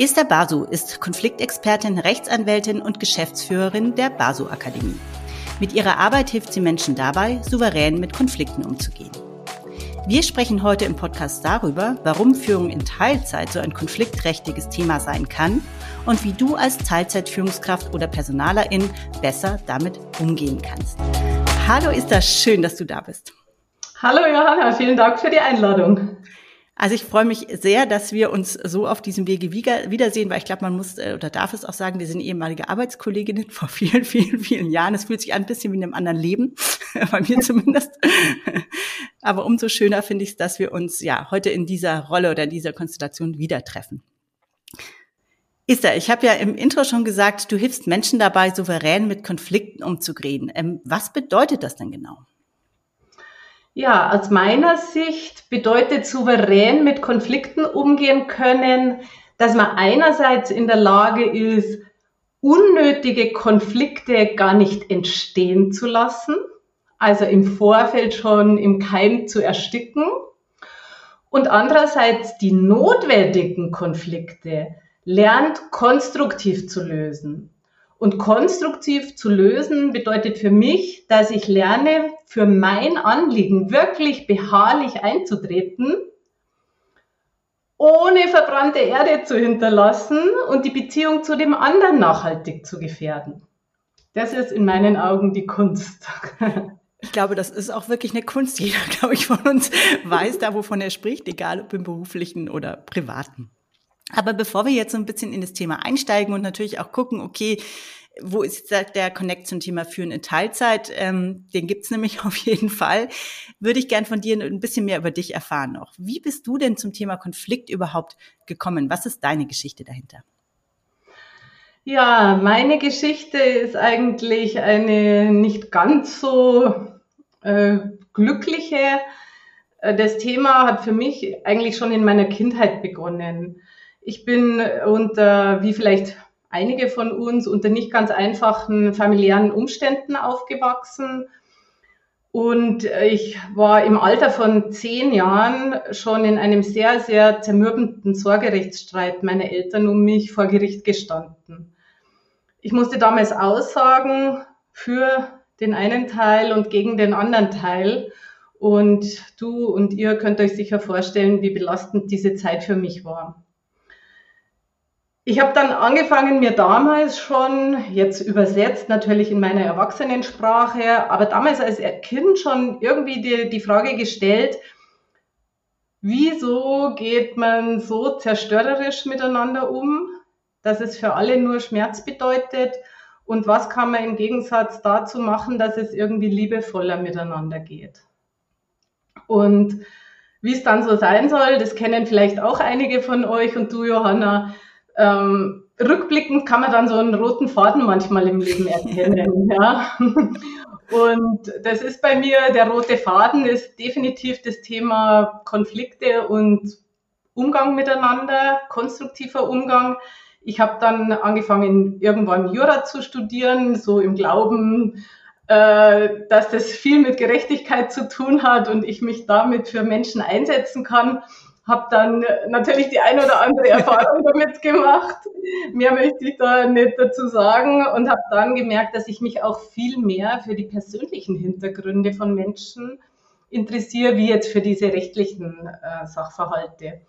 Esther Basu ist Konfliktexpertin, Rechtsanwältin und Geschäftsführerin der Basu Akademie. Mit ihrer Arbeit hilft sie Menschen dabei, souverän mit Konflikten umzugehen. Wir sprechen heute im Podcast darüber, warum Führung in Teilzeit so ein konfliktträchtiges Thema sein kann und wie du als Teilzeitführungskraft oder Personalerin besser damit umgehen kannst. Hallo Esther, schön, dass du da bist. Hallo Johanna, vielen Dank für die Einladung. Also ich freue mich sehr, dass wir uns so auf diesem Wege wiedersehen, weil ich glaube, man muss äh, oder darf es auch sagen, wir sind ehemalige Arbeitskolleginnen vor vielen, vielen, vielen Jahren. Es fühlt sich an ein bisschen wie in einem anderen Leben, bei mir zumindest. Aber umso schöner finde ich es, dass wir uns ja heute in dieser Rolle oder in dieser Konstellation wieder treffen. Ista, ich habe ja im Intro schon gesagt, du hilfst Menschen dabei, souverän mit Konflikten umzugehen. Ähm, was bedeutet das denn genau? Ja, aus meiner Sicht bedeutet souverän mit Konflikten umgehen können, dass man einerseits in der Lage ist, unnötige Konflikte gar nicht entstehen zu lassen, also im Vorfeld schon im Keim zu ersticken und andererseits die notwendigen Konflikte lernt konstruktiv zu lösen. Und konstruktiv zu lösen bedeutet für mich, dass ich lerne, für mein Anliegen wirklich beharrlich einzutreten, ohne verbrannte Erde zu hinterlassen und die Beziehung zu dem anderen nachhaltig zu gefährden. Das ist in meinen Augen die Kunst. Ich glaube, das ist auch wirklich eine Kunst. Jeder, glaube ich, von uns weiß da, wovon er spricht, egal ob im beruflichen oder privaten. Aber bevor wir jetzt so ein bisschen in das Thema einsteigen und natürlich auch gucken, okay, wo ist der Connect zum Thema Führen in Teilzeit? Ähm, den gibt's nämlich auf jeden Fall. Würde ich gern von dir ein bisschen mehr über dich erfahren noch. Wie bist du denn zum Thema Konflikt überhaupt gekommen? Was ist deine Geschichte dahinter? Ja, meine Geschichte ist eigentlich eine nicht ganz so äh, glückliche. Äh, das Thema hat für mich eigentlich schon in meiner Kindheit begonnen. Ich bin unter, wie vielleicht einige von uns, unter nicht ganz einfachen familiären Umständen aufgewachsen. Und ich war im Alter von zehn Jahren schon in einem sehr, sehr zermürbenden Sorgerechtsstreit meiner Eltern um mich vor Gericht gestanden. Ich musste damals aussagen für den einen Teil und gegen den anderen Teil. Und du und ihr könnt euch sicher vorstellen, wie belastend diese Zeit für mich war. Ich habe dann angefangen, mir damals schon, jetzt übersetzt natürlich in meiner Erwachsenensprache, aber damals als Kind schon irgendwie die, die Frage gestellt, wieso geht man so zerstörerisch miteinander um, dass es für alle nur Schmerz bedeutet und was kann man im Gegensatz dazu machen, dass es irgendwie liebevoller miteinander geht. Und wie es dann so sein soll, das kennen vielleicht auch einige von euch und du, Johanna, ähm, rückblickend kann man dann so einen roten Faden manchmal im Leben erkennen. ja. Und das ist bei mir, der rote Faden ist definitiv das Thema Konflikte und Umgang miteinander, konstruktiver Umgang. Ich habe dann angefangen, irgendwann Jura zu studieren, so im Glauben, äh, dass das viel mit Gerechtigkeit zu tun hat und ich mich damit für Menschen einsetzen kann habe dann natürlich die ein oder andere Erfahrung damit gemacht. Mehr möchte ich da nicht dazu sagen und habe dann gemerkt, dass ich mich auch viel mehr für die persönlichen Hintergründe von Menschen interessiere, wie jetzt für diese rechtlichen äh, Sachverhalte.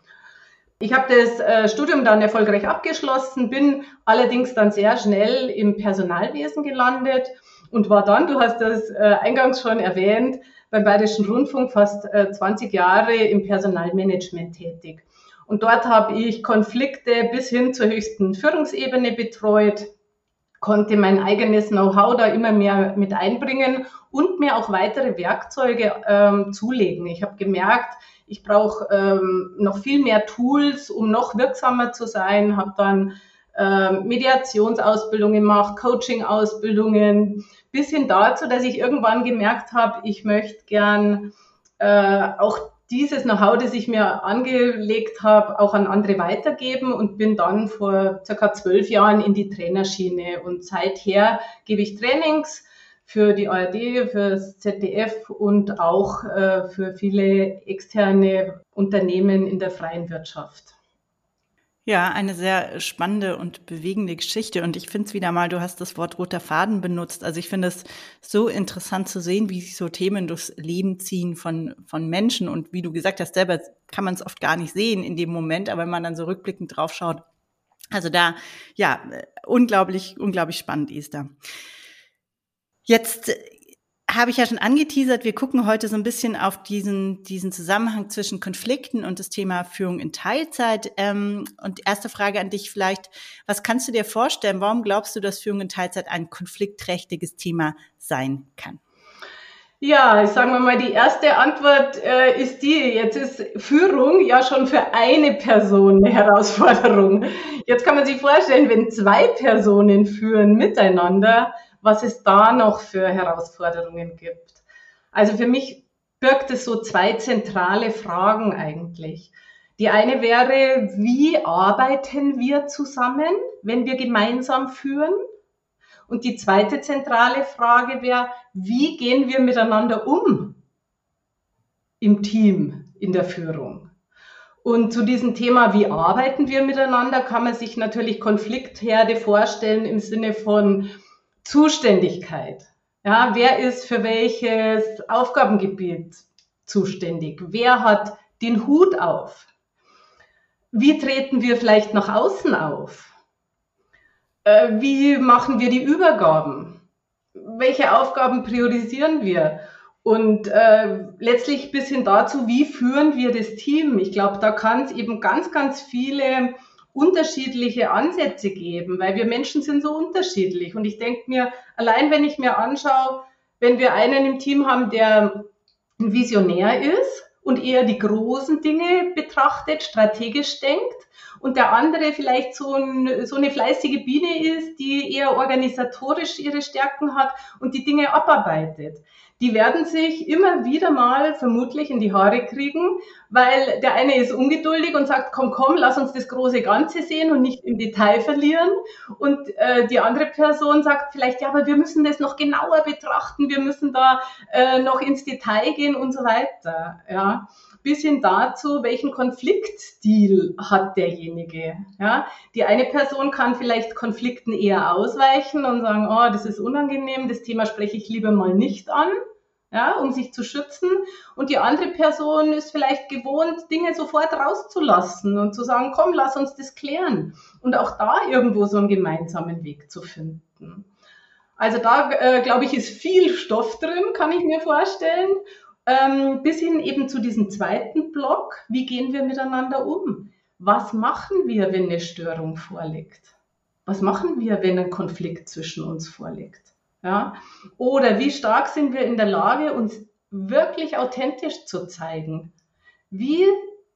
Ich habe das äh, Studium dann erfolgreich abgeschlossen, bin allerdings dann sehr schnell im Personalwesen gelandet und war dann, du hast das äh, eingangs schon erwähnt, beim Bayerischen Rundfunk fast äh, 20 Jahre im Personalmanagement tätig. Und dort habe ich Konflikte bis hin zur höchsten Führungsebene betreut, konnte mein eigenes Know-how da immer mehr mit einbringen und mir auch weitere Werkzeuge ähm, zulegen. Ich habe gemerkt, ich brauche ähm, noch viel mehr Tools, um noch wirksamer zu sein, habe dann ähm, Mediationsausbildung gemacht, Coaching-Ausbildungen, bis hin dazu, dass ich irgendwann gemerkt habe, ich möchte gern äh, auch dieses Know-how, das ich mir angelegt habe, auch an andere weitergeben und bin dann vor circa zwölf Jahren in die Trainerschiene. Und seither gebe ich Trainings für die ARD, für das ZDF und auch äh, für viele externe Unternehmen in der freien Wirtschaft. Ja, eine sehr spannende und bewegende Geschichte. Und ich finde es wieder mal, du hast das Wort roter Faden benutzt. Also ich finde es so interessant zu sehen, wie sich so Themen durchs Leben ziehen von, von Menschen. Und wie du gesagt hast, selber kann man es oft gar nicht sehen in dem Moment, aber wenn man dann so rückblickend drauf schaut. Also da, ja, unglaublich, unglaublich spannend, Esther. Jetzt habe ich ja schon angeteasert, wir gucken heute so ein bisschen auf diesen, diesen Zusammenhang zwischen Konflikten und das Thema Führung in Teilzeit. Ähm, und erste Frage an dich vielleicht, was kannst du dir vorstellen, warum glaubst du, dass Führung in Teilzeit ein konfliktträchtiges Thema sein kann? Ja, ich sage mal, die erste Antwort äh, ist die, jetzt ist Führung ja schon für eine Person eine Herausforderung. Jetzt kann man sich vorstellen, wenn zwei Personen führen miteinander, was es da noch für Herausforderungen gibt. Also für mich birgt es so zwei zentrale Fragen eigentlich. Die eine wäre, wie arbeiten wir zusammen, wenn wir gemeinsam führen? Und die zweite zentrale Frage wäre, wie gehen wir miteinander um im Team, in der Führung? Und zu diesem Thema, wie arbeiten wir miteinander, kann man sich natürlich Konfliktherde vorstellen im Sinne von, Zuständigkeit. Ja, wer ist für welches Aufgabengebiet zuständig? Wer hat den Hut auf? Wie treten wir vielleicht nach außen auf? Äh, wie machen wir die Übergaben? Welche Aufgaben priorisieren wir? Und äh, letztlich bis hin dazu, wie führen wir das Team? Ich glaube, da kann es eben ganz, ganz viele unterschiedliche Ansätze geben, weil wir Menschen sind so unterschiedlich. Und ich denke mir, allein wenn ich mir anschaue, wenn wir einen im Team haben, der ein Visionär ist und eher die großen Dinge betrachtet, strategisch denkt, und der andere vielleicht so, ein, so eine fleißige Biene ist, die eher organisatorisch ihre Stärken hat und die Dinge abarbeitet die werden sich immer wieder mal vermutlich in die Haare kriegen, weil der eine ist ungeduldig und sagt, komm, komm, lass uns das große Ganze sehen und nicht im Detail verlieren. Und äh, die andere Person sagt vielleicht, ja, aber wir müssen das noch genauer betrachten, wir müssen da äh, noch ins Detail gehen und so weiter. Ja bis hin dazu, welchen Konfliktstil hat derjenige. Ja, die eine Person kann vielleicht Konflikten eher ausweichen und sagen, oh, das ist unangenehm, das Thema spreche ich lieber mal nicht an ja, um sich zu schützen. Und die andere Person ist vielleicht gewohnt, Dinge sofort rauszulassen und zu sagen, komm, lass uns das klären. Und auch da irgendwo so einen gemeinsamen Weg zu finden. Also da, äh, glaube ich, ist viel Stoff drin, kann ich mir vorstellen. Ähm, bis hin eben zu diesem zweiten Block, wie gehen wir miteinander um? Was machen wir, wenn eine Störung vorliegt? Was machen wir, wenn ein Konflikt zwischen uns vorliegt? Ja? Oder wie stark sind wir in der Lage, uns wirklich authentisch zu zeigen? Wie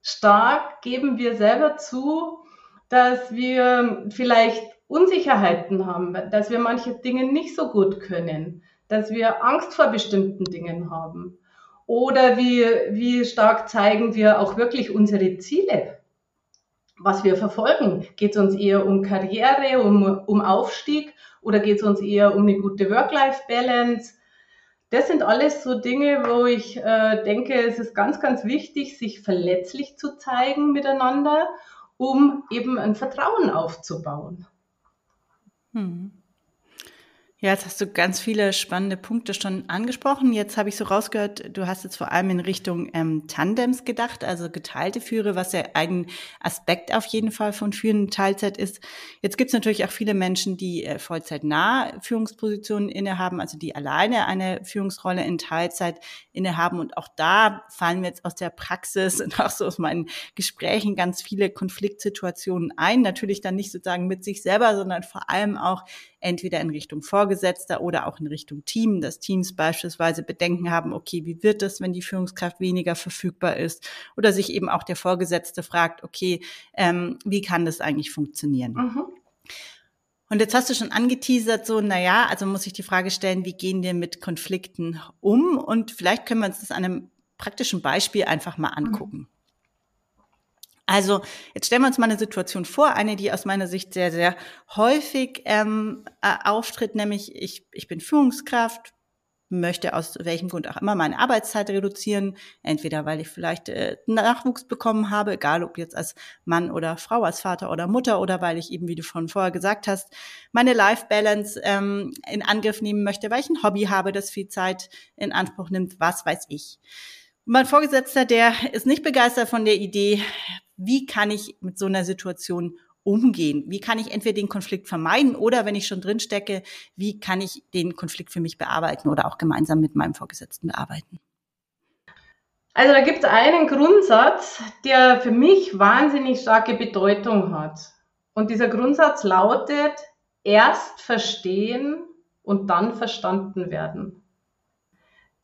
stark geben wir selber zu, dass wir vielleicht Unsicherheiten haben, dass wir manche Dinge nicht so gut können, dass wir Angst vor bestimmten Dingen haben? Oder wie, wie stark zeigen wir auch wirklich unsere Ziele, was wir verfolgen? Geht es uns eher um Karriere, um, um Aufstieg oder geht es uns eher um eine gute Work-Life-Balance? Das sind alles so Dinge, wo ich äh, denke, es ist ganz, ganz wichtig, sich verletzlich zu zeigen miteinander, um eben ein Vertrauen aufzubauen. Hm. Ja, jetzt hast du ganz viele spannende Punkte schon angesprochen. Jetzt habe ich so rausgehört, du hast jetzt vor allem in Richtung ähm, Tandems gedacht, also geteilte Führe, was ja ein Aspekt auf jeden Fall von Führen Teilzeit ist. Jetzt gibt es natürlich auch viele Menschen, die äh, vollzeitnah Führungspositionen innehaben, also die alleine eine Führungsrolle in Teilzeit innehaben. Und auch da fallen mir jetzt aus der Praxis und auch so aus meinen Gesprächen ganz viele Konfliktsituationen ein. Natürlich dann nicht sozusagen mit sich selber, sondern vor allem auch entweder in Richtung Vorgesetzter oder auch in Richtung Team, dass Teams beispielsweise Bedenken haben, okay, wie wird es, wenn die Führungskraft weniger verfügbar ist? Oder sich eben auch der Vorgesetzte fragt, okay, ähm, wie kann das eigentlich funktionieren? Mhm. Und jetzt hast du schon angeteasert, so, na ja, also muss ich die Frage stellen, wie gehen wir mit Konflikten um? Und vielleicht können wir uns das an einem praktischen Beispiel einfach mal angucken. Mhm. Also jetzt stellen wir uns mal eine Situation vor, eine, die aus meiner Sicht sehr, sehr häufig ähm, äh, auftritt, nämlich ich, ich bin Führungskraft, möchte aus welchem Grund auch immer meine Arbeitszeit reduzieren, entweder weil ich vielleicht äh, Nachwuchs bekommen habe, egal ob jetzt als Mann oder Frau, als Vater oder Mutter oder weil ich eben, wie du von vorher gesagt hast, meine Life Balance ähm, in Angriff nehmen möchte, weil ich ein Hobby habe, das viel Zeit in Anspruch nimmt, was weiß ich. Mein Vorgesetzter, der ist nicht begeistert von der Idee, wie kann ich mit so einer Situation umgehen? Wie kann ich entweder den Konflikt vermeiden oder wenn ich schon drin stecke, wie kann ich den Konflikt für mich bearbeiten oder auch gemeinsam mit meinem Vorgesetzten bearbeiten? Also da gibt es einen Grundsatz, der für mich wahnsinnig starke Bedeutung hat. Und dieser Grundsatz lautet, erst verstehen und dann verstanden werden.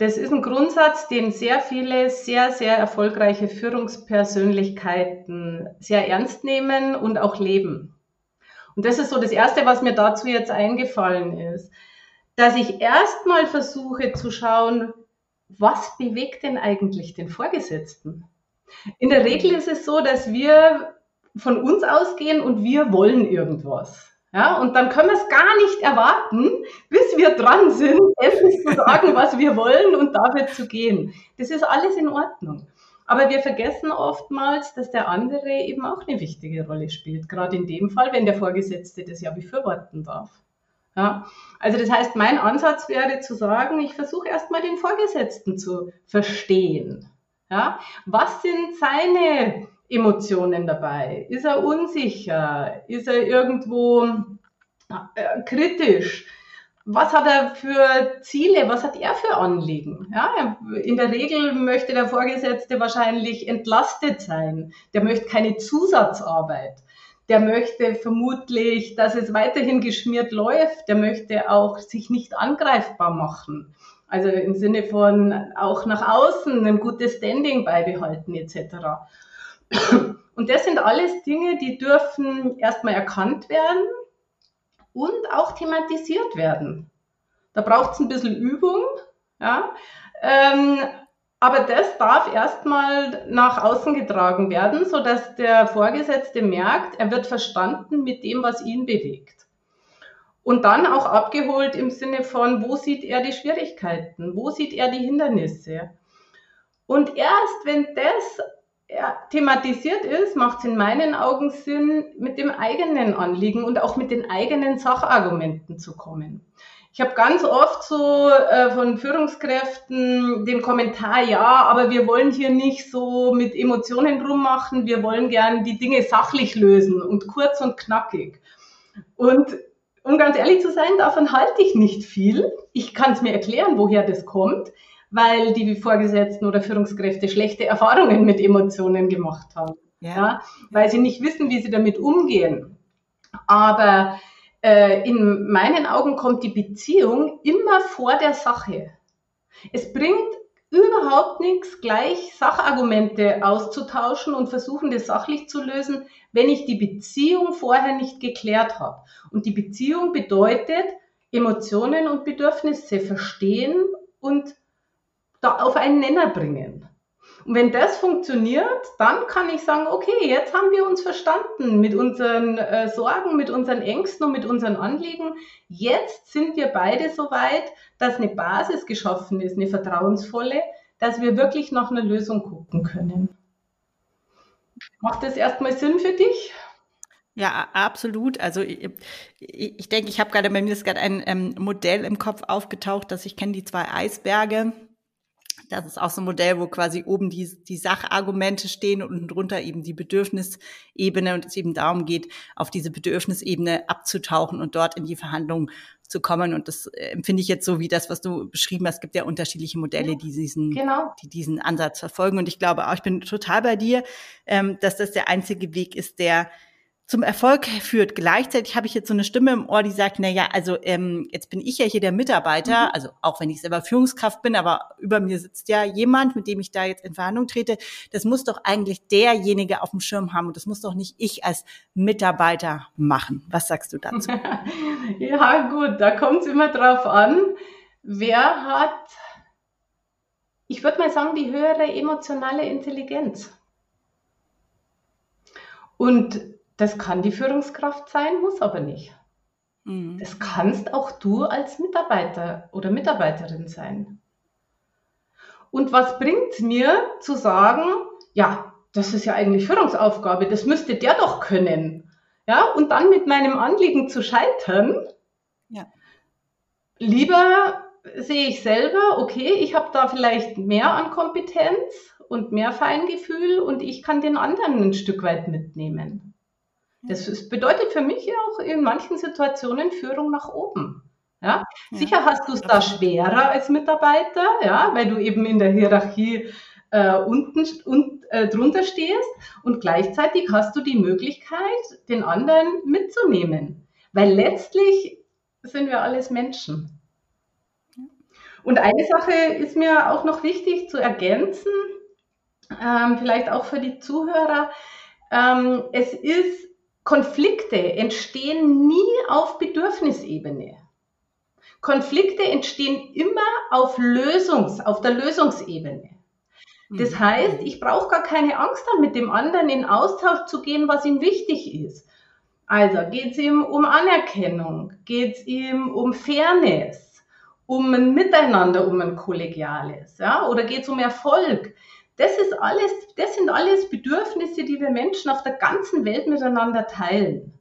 Das ist ein Grundsatz, den sehr viele sehr, sehr erfolgreiche Führungspersönlichkeiten sehr ernst nehmen und auch leben. Und das ist so das Erste, was mir dazu jetzt eingefallen ist, dass ich erstmal versuche zu schauen, was bewegt denn eigentlich den Vorgesetzten? In der Regel ist es so, dass wir von uns ausgehen und wir wollen irgendwas. Ja, und dann können wir es gar nicht erwarten, bis wir dran sind, endlich zu sagen, was wir wollen und dafür zu gehen. Das ist alles in Ordnung. Aber wir vergessen oftmals, dass der andere eben auch eine wichtige Rolle spielt. Gerade in dem Fall, wenn der Vorgesetzte das ja befürworten darf. Ja, also das heißt, mein Ansatz wäre zu sagen, ich versuche erstmal den Vorgesetzten zu verstehen. Ja, was sind seine Emotionen dabei? Ist er unsicher? Ist er irgendwo äh, kritisch? Was hat er für Ziele? Was hat er für Anliegen? Ja, in der Regel möchte der Vorgesetzte wahrscheinlich entlastet sein. Der möchte keine Zusatzarbeit. Der möchte vermutlich, dass es weiterhin geschmiert läuft. Der möchte auch sich nicht angreifbar machen. Also im Sinne von auch nach außen ein gutes Standing beibehalten etc. Und das sind alles Dinge, die dürfen erstmal erkannt werden und auch thematisiert werden. Da braucht es ein bisschen Übung, ja. Ähm, aber das darf erstmal nach außen getragen werden, so dass der Vorgesetzte merkt, er wird verstanden mit dem, was ihn bewegt. Und dann auch abgeholt im Sinne von, wo sieht er die Schwierigkeiten, wo sieht er die Hindernisse. Und erst wenn das thematisiert ist, macht es in meinen Augen Sinn, mit dem eigenen Anliegen und auch mit den eigenen Sachargumenten zu kommen. Ich habe ganz oft so äh, von Führungskräften den Kommentar, ja, aber wir wollen hier nicht so mit Emotionen rummachen, wir wollen gern die Dinge sachlich lösen und kurz und knackig. Und um ganz ehrlich zu sein, davon halte ich nicht viel. Ich kann es mir erklären, woher das kommt weil die Vorgesetzten oder Führungskräfte schlechte Erfahrungen mit Emotionen gemacht haben. Ja. ja weil sie nicht wissen, wie sie damit umgehen. Aber äh, in meinen Augen kommt die Beziehung immer vor der Sache. Es bringt überhaupt nichts, gleich Sachargumente auszutauschen und versuchen, das sachlich zu lösen, wenn ich die Beziehung vorher nicht geklärt habe. Und die Beziehung bedeutet, Emotionen und Bedürfnisse verstehen und da auf einen Nenner bringen. Und wenn das funktioniert, dann kann ich sagen, okay, jetzt haben wir uns verstanden mit unseren äh, Sorgen, mit unseren Ängsten und mit unseren Anliegen. Jetzt sind wir beide so weit, dass eine Basis geschaffen ist, eine vertrauensvolle, dass wir wirklich nach einer Lösung gucken können. Macht das erstmal Sinn für dich? Ja, absolut. Also ich, ich denke, ich habe gerade bei mir ist gerade ein ähm, Modell im Kopf aufgetaucht, dass ich kenne die zwei Eisberge das ist auch so ein Modell, wo quasi oben die, die Sachargumente stehen und drunter eben die Bedürfnisebene und es eben darum geht, auf diese Bedürfnisebene abzutauchen und dort in die Verhandlungen zu kommen. Und das äh, empfinde ich jetzt so wie das, was du beschrieben hast. Es gibt ja unterschiedliche Modelle, die diesen, genau. die diesen Ansatz verfolgen. Und ich glaube auch, ich bin total bei dir, ähm, dass das der einzige Weg ist, der zum Erfolg führt. Gleichzeitig habe ich jetzt so eine Stimme im Ohr, die sagt, na ja, also ähm, jetzt bin ich ja hier der Mitarbeiter, mhm. also auch wenn ich selber Führungskraft bin, aber über mir sitzt ja jemand, mit dem ich da jetzt in Verhandlung trete. Das muss doch eigentlich derjenige auf dem Schirm haben und das muss doch nicht ich als Mitarbeiter machen. Was sagst du dazu? ja, gut, da kommt es immer drauf an, wer hat, ich würde mal sagen, die höhere emotionale Intelligenz. Und das kann die Führungskraft sein, muss aber nicht. Mhm. Das kannst auch du als Mitarbeiter oder Mitarbeiterin sein. Und was bringt mir zu sagen, ja, das ist ja eigentlich Führungsaufgabe, das müsste der doch können. Ja, und dann mit meinem Anliegen zu scheitern. Ja. Lieber sehe ich selber, okay, ich habe da vielleicht mehr an Kompetenz und mehr Feingefühl und ich kann den anderen ein Stück weit mitnehmen. Das bedeutet für mich ja auch in manchen Situationen Führung nach oben. Ja? ja. Sicher hast du es da schwerer als Mitarbeiter, ja, weil du eben in der Hierarchie äh, unten und, äh, drunter stehst und gleichzeitig hast du die Möglichkeit, den anderen mitzunehmen. Weil letztlich sind wir alles Menschen. Und eine Sache ist mir auch noch wichtig zu ergänzen, ähm, vielleicht auch für die Zuhörer. Ähm, es ist Konflikte entstehen nie auf Bedürfnisebene. Konflikte entstehen immer auf Lösungs, auf der Lösungsebene. Das mhm. heißt, ich brauche gar keine Angst haben, mit dem anderen in Austausch zu gehen, was ihm wichtig ist. Also geht es ihm um Anerkennung, geht es ihm um Fairness, um ein Miteinander, um ein kollegiales, ja, oder geht es um Erfolg? Das ist alles, das sind alles Bedürfnisse, die wir Menschen auf der ganzen Welt miteinander teilen.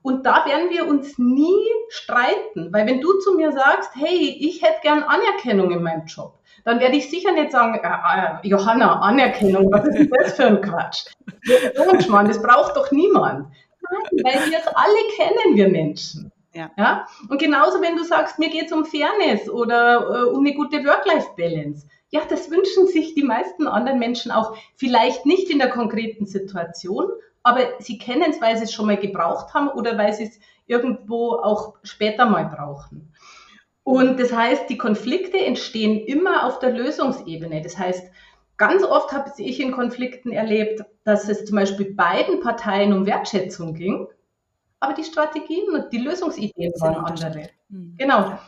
Und da werden wir uns nie streiten, weil wenn du zu mir sagst, hey, ich hätte gern Anerkennung in meinem Job, dann werde ich sicher nicht sagen, äh, äh, Johanna, Anerkennung, was ist das für ein Quatsch? Mann, das braucht doch niemand. Nein, weil wir es alle kennen, wir Menschen. Ja. ja. Und genauso, wenn du sagst, mir geht es um Fairness oder äh, um eine gute Work-Life-Balance. Ja, das wünschen sich die meisten anderen Menschen auch. Vielleicht nicht in der konkreten Situation, aber sie kennen es, weil sie es schon mal gebraucht haben oder weil sie es irgendwo auch später mal brauchen. Und das heißt, die Konflikte entstehen immer auf der Lösungsebene. Das heißt, ganz oft habe ich in Konflikten erlebt, dass es zum Beispiel beiden Parteien um Wertschätzung ging, aber die Strategien und die Lösungsideen waren andere. Mhm. Genau.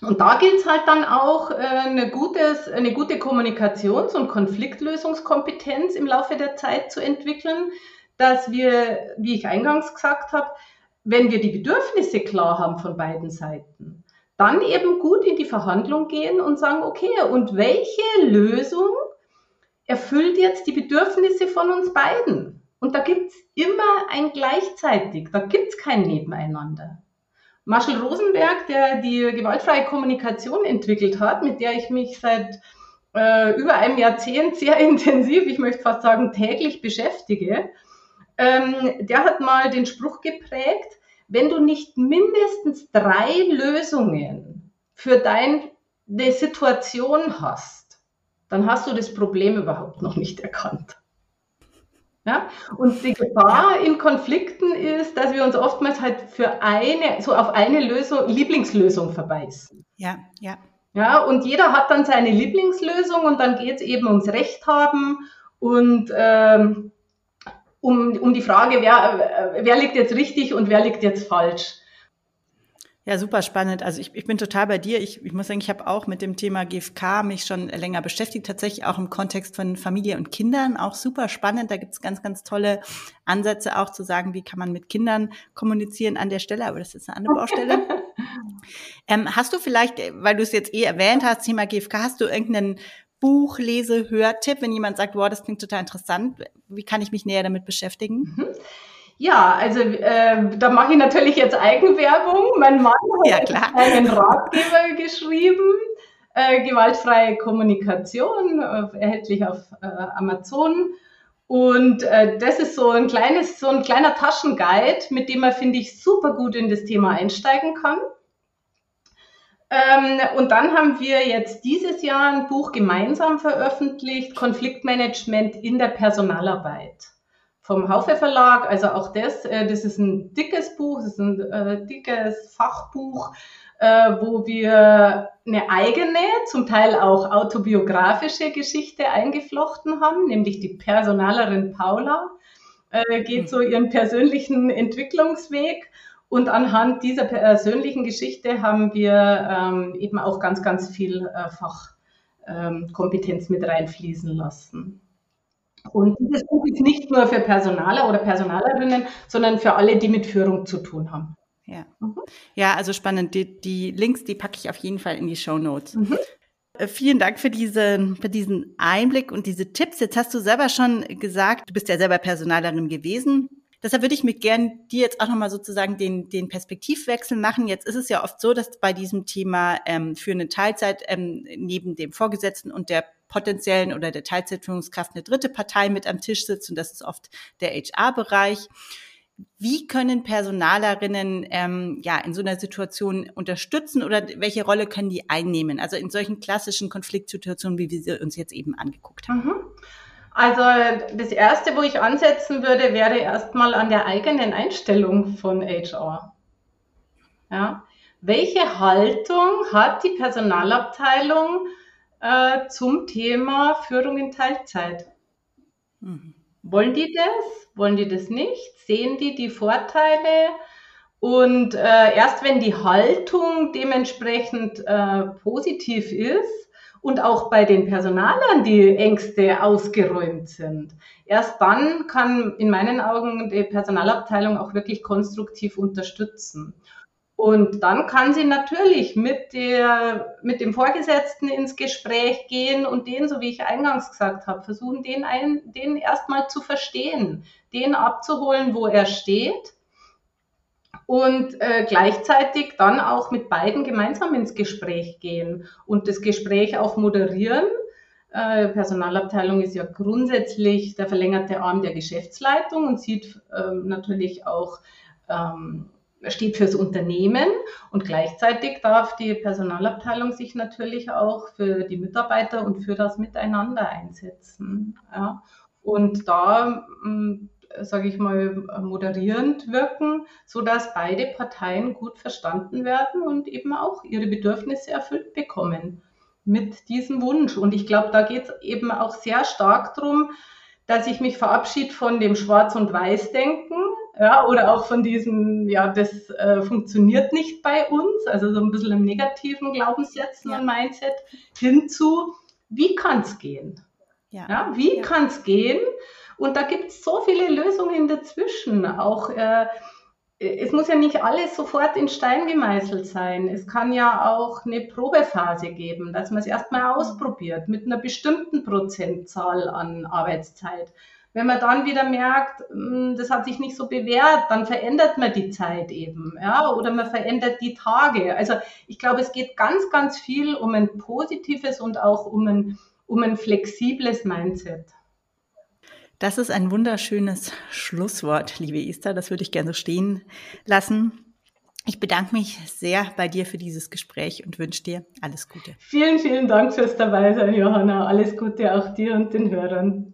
Und da gilt es halt dann auch, äh, eine, gutes, eine gute Kommunikations- und Konfliktlösungskompetenz im Laufe der Zeit zu entwickeln, dass wir, wie ich eingangs gesagt habe, wenn wir die Bedürfnisse klar haben von beiden Seiten, dann eben gut in die Verhandlung gehen und sagen, okay, und welche Lösung erfüllt jetzt die Bedürfnisse von uns beiden? Und da gibt es immer ein gleichzeitig, da gibt es kein Nebeneinander. Marshall Rosenberg, der die gewaltfreie Kommunikation entwickelt hat, mit der ich mich seit äh, über einem Jahrzehnt sehr intensiv, ich möchte fast sagen täglich beschäftige, ähm, der hat mal den Spruch geprägt, wenn du nicht mindestens drei Lösungen für deine Situation hast, dann hast du das Problem überhaupt noch nicht erkannt. Ja? Und die Gefahr in Konflikten ist, dass wir uns oftmals halt für eine, so auf eine Lösung, Lieblingslösung verbeißen. Ja, ja. Ja, und jeder hat dann seine Lieblingslösung und dann geht es eben ums Recht haben und ähm, um, um die Frage, wer, wer liegt jetzt richtig und wer liegt jetzt falsch. Ja, super spannend. Also ich, ich bin total bei dir. Ich, ich muss sagen, ich habe auch mit dem Thema GFK mich schon länger beschäftigt, tatsächlich auch im Kontext von Familie und Kindern. Auch super spannend. Da gibt es ganz, ganz tolle Ansätze auch zu sagen, wie kann man mit Kindern kommunizieren an der Stelle, aber das ist eine andere Baustelle. ähm, hast du vielleicht, weil du es jetzt eh erwähnt hast, Thema GFK, hast du irgendeinen Buch, Lese, Hörtipp, wenn jemand sagt, wow, das klingt total interessant, wie kann ich mich näher damit beschäftigen? Mhm. Ja, also äh, da mache ich natürlich jetzt Eigenwerbung. Mein Mann hat ja, einen Ratgeber geschrieben, äh, gewaltfreie Kommunikation, äh, erhältlich auf äh, Amazon. Und äh, das ist so ein kleines, so ein kleiner Taschenguide, mit dem man, finde ich, super gut in das Thema einsteigen kann. Ähm, und dann haben wir jetzt dieses Jahr ein Buch gemeinsam veröffentlicht, Konfliktmanagement in der Personalarbeit vom Haufe Verlag. Also auch das, äh, das ist ein dickes Buch, das ist ein äh, dickes Fachbuch, äh, wo wir eine eigene, zum Teil auch autobiografische Geschichte eingeflochten haben, nämlich die Personalerin Paula äh, geht so ihren persönlichen Entwicklungsweg. Und anhand dieser persönlichen Geschichte haben wir ähm, eben auch ganz, ganz viel äh, Fachkompetenz ähm, mit reinfließen lassen. Und dieses Buch ist nicht nur für Personaler oder Personalerinnen, sondern für alle, die mit Führung zu tun haben. Ja, mhm. ja also spannend. Die, die, Links, die packe ich auf jeden Fall in die Show Notes. Mhm. Äh, vielen Dank für diesen, für diesen Einblick und diese Tipps. Jetzt hast du selber schon gesagt, du bist ja selber Personalerin gewesen. Deshalb würde ich mir gern dir jetzt auch nochmal sozusagen den, den Perspektivwechsel machen. Jetzt ist es ja oft so, dass bei diesem Thema ähm, für eine Teilzeit ähm, neben dem Vorgesetzten und der potenziellen oder der Teilzeitführungskraft eine dritte Partei mit am Tisch sitzt und das ist oft der HR-Bereich. Wie können Personalerinnen ähm, ja in so einer Situation unterstützen oder welche Rolle können die einnehmen? Also in solchen klassischen Konfliktsituationen, wie wir sie uns jetzt eben angeguckt haben. Mhm. Also das Erste, wo ich ansetzen würde, wäre erstmal an der eigenen Einstellung von HR. Ja. Welche Haltung hat die Personalabteilung äh, zum Thema Führung in Teilzeit? Mhm. Wollen die das? Wollen die das nicht? Sehen die die Vorteile? Und äh, erst wenn die Haltung dementsprechend äh, positiv ist und auch bei den Personalern die Ängste ausgeräumt sind, erst dann kann in meinen Augen die Personalabteilung auch wirklich konstruktiv unterstützen. Und dann kann sie natürlich mit, der, mit dem Vorgesetzten ins Gespräch gehen und den, so wie ich eingangs gesagt habe, versuchen, den, ein, den erstmal zu verstehen, den abzuholen, wo er steht und äh, gleichzeitig dann auch mit beiden gemeinsam ins Gespräch gehen und das Gespräch auch moderieren. Äh, Personalabteilung ist ja grundsätzlich der verlängerte Arm der Geschäftsleitung und sieht äh, natürlich auch ähm, steht fürs Unternehmen und gleichzeitig darf die Personalabteilung sich natürlich auch für die Mitarbeiter und für das Miteinander einsetzen. Ja. Und da, hm, sage ich mal, moderierend wirken, sodass beide Parteien gut verstanden werden und eben auch ihre Bedürfnisse erfüllt bekommen mit diesem Wunsch. Und ich glaube, da geht es eben auch sehr stark darum, dass ich mich verabschiede von dem Schwarz- und Weiß-Denken, ja, oder auch von diesem, ja, das äh, funktioniert nicht bei uns, also so ein bisschen im negativen Glaubenssätzen ja. und Mindset, hinzu, wie kann es gehen? Ja. ja wie ja. kann es gehen? Und da gibt es so viele Lösungen dazwischen. Auch äh, es muss ja nicht alles sofort in Stein gemeißelt sein. Es kann ja auch eine Probephase geben, dass man es erstmal mhm. ausprobiert mit einer bestimmten Prozentzahl an Arbeitszeit. Wenn man dann wieder merkt, hm, das hat sich nicht so bewährt, dann verändert man die Zeit eben, ja, oder man verändert die Tage. Also ich glaube, es geht ganz, ganz viel um ein positives und auch um ein, um ein flexibles Mindset. Das ist ein wunderschönes Schlusswort, liebe Esther. Das würde ich gerne stehen lassen. Ich bedanke mich sehr bei dir für dieses Gespräch und wünsche dir alles Gute. Vielen, vielen Dank fürs Dabeisein, Johanna. Alles Gute auch dir und den Hörern.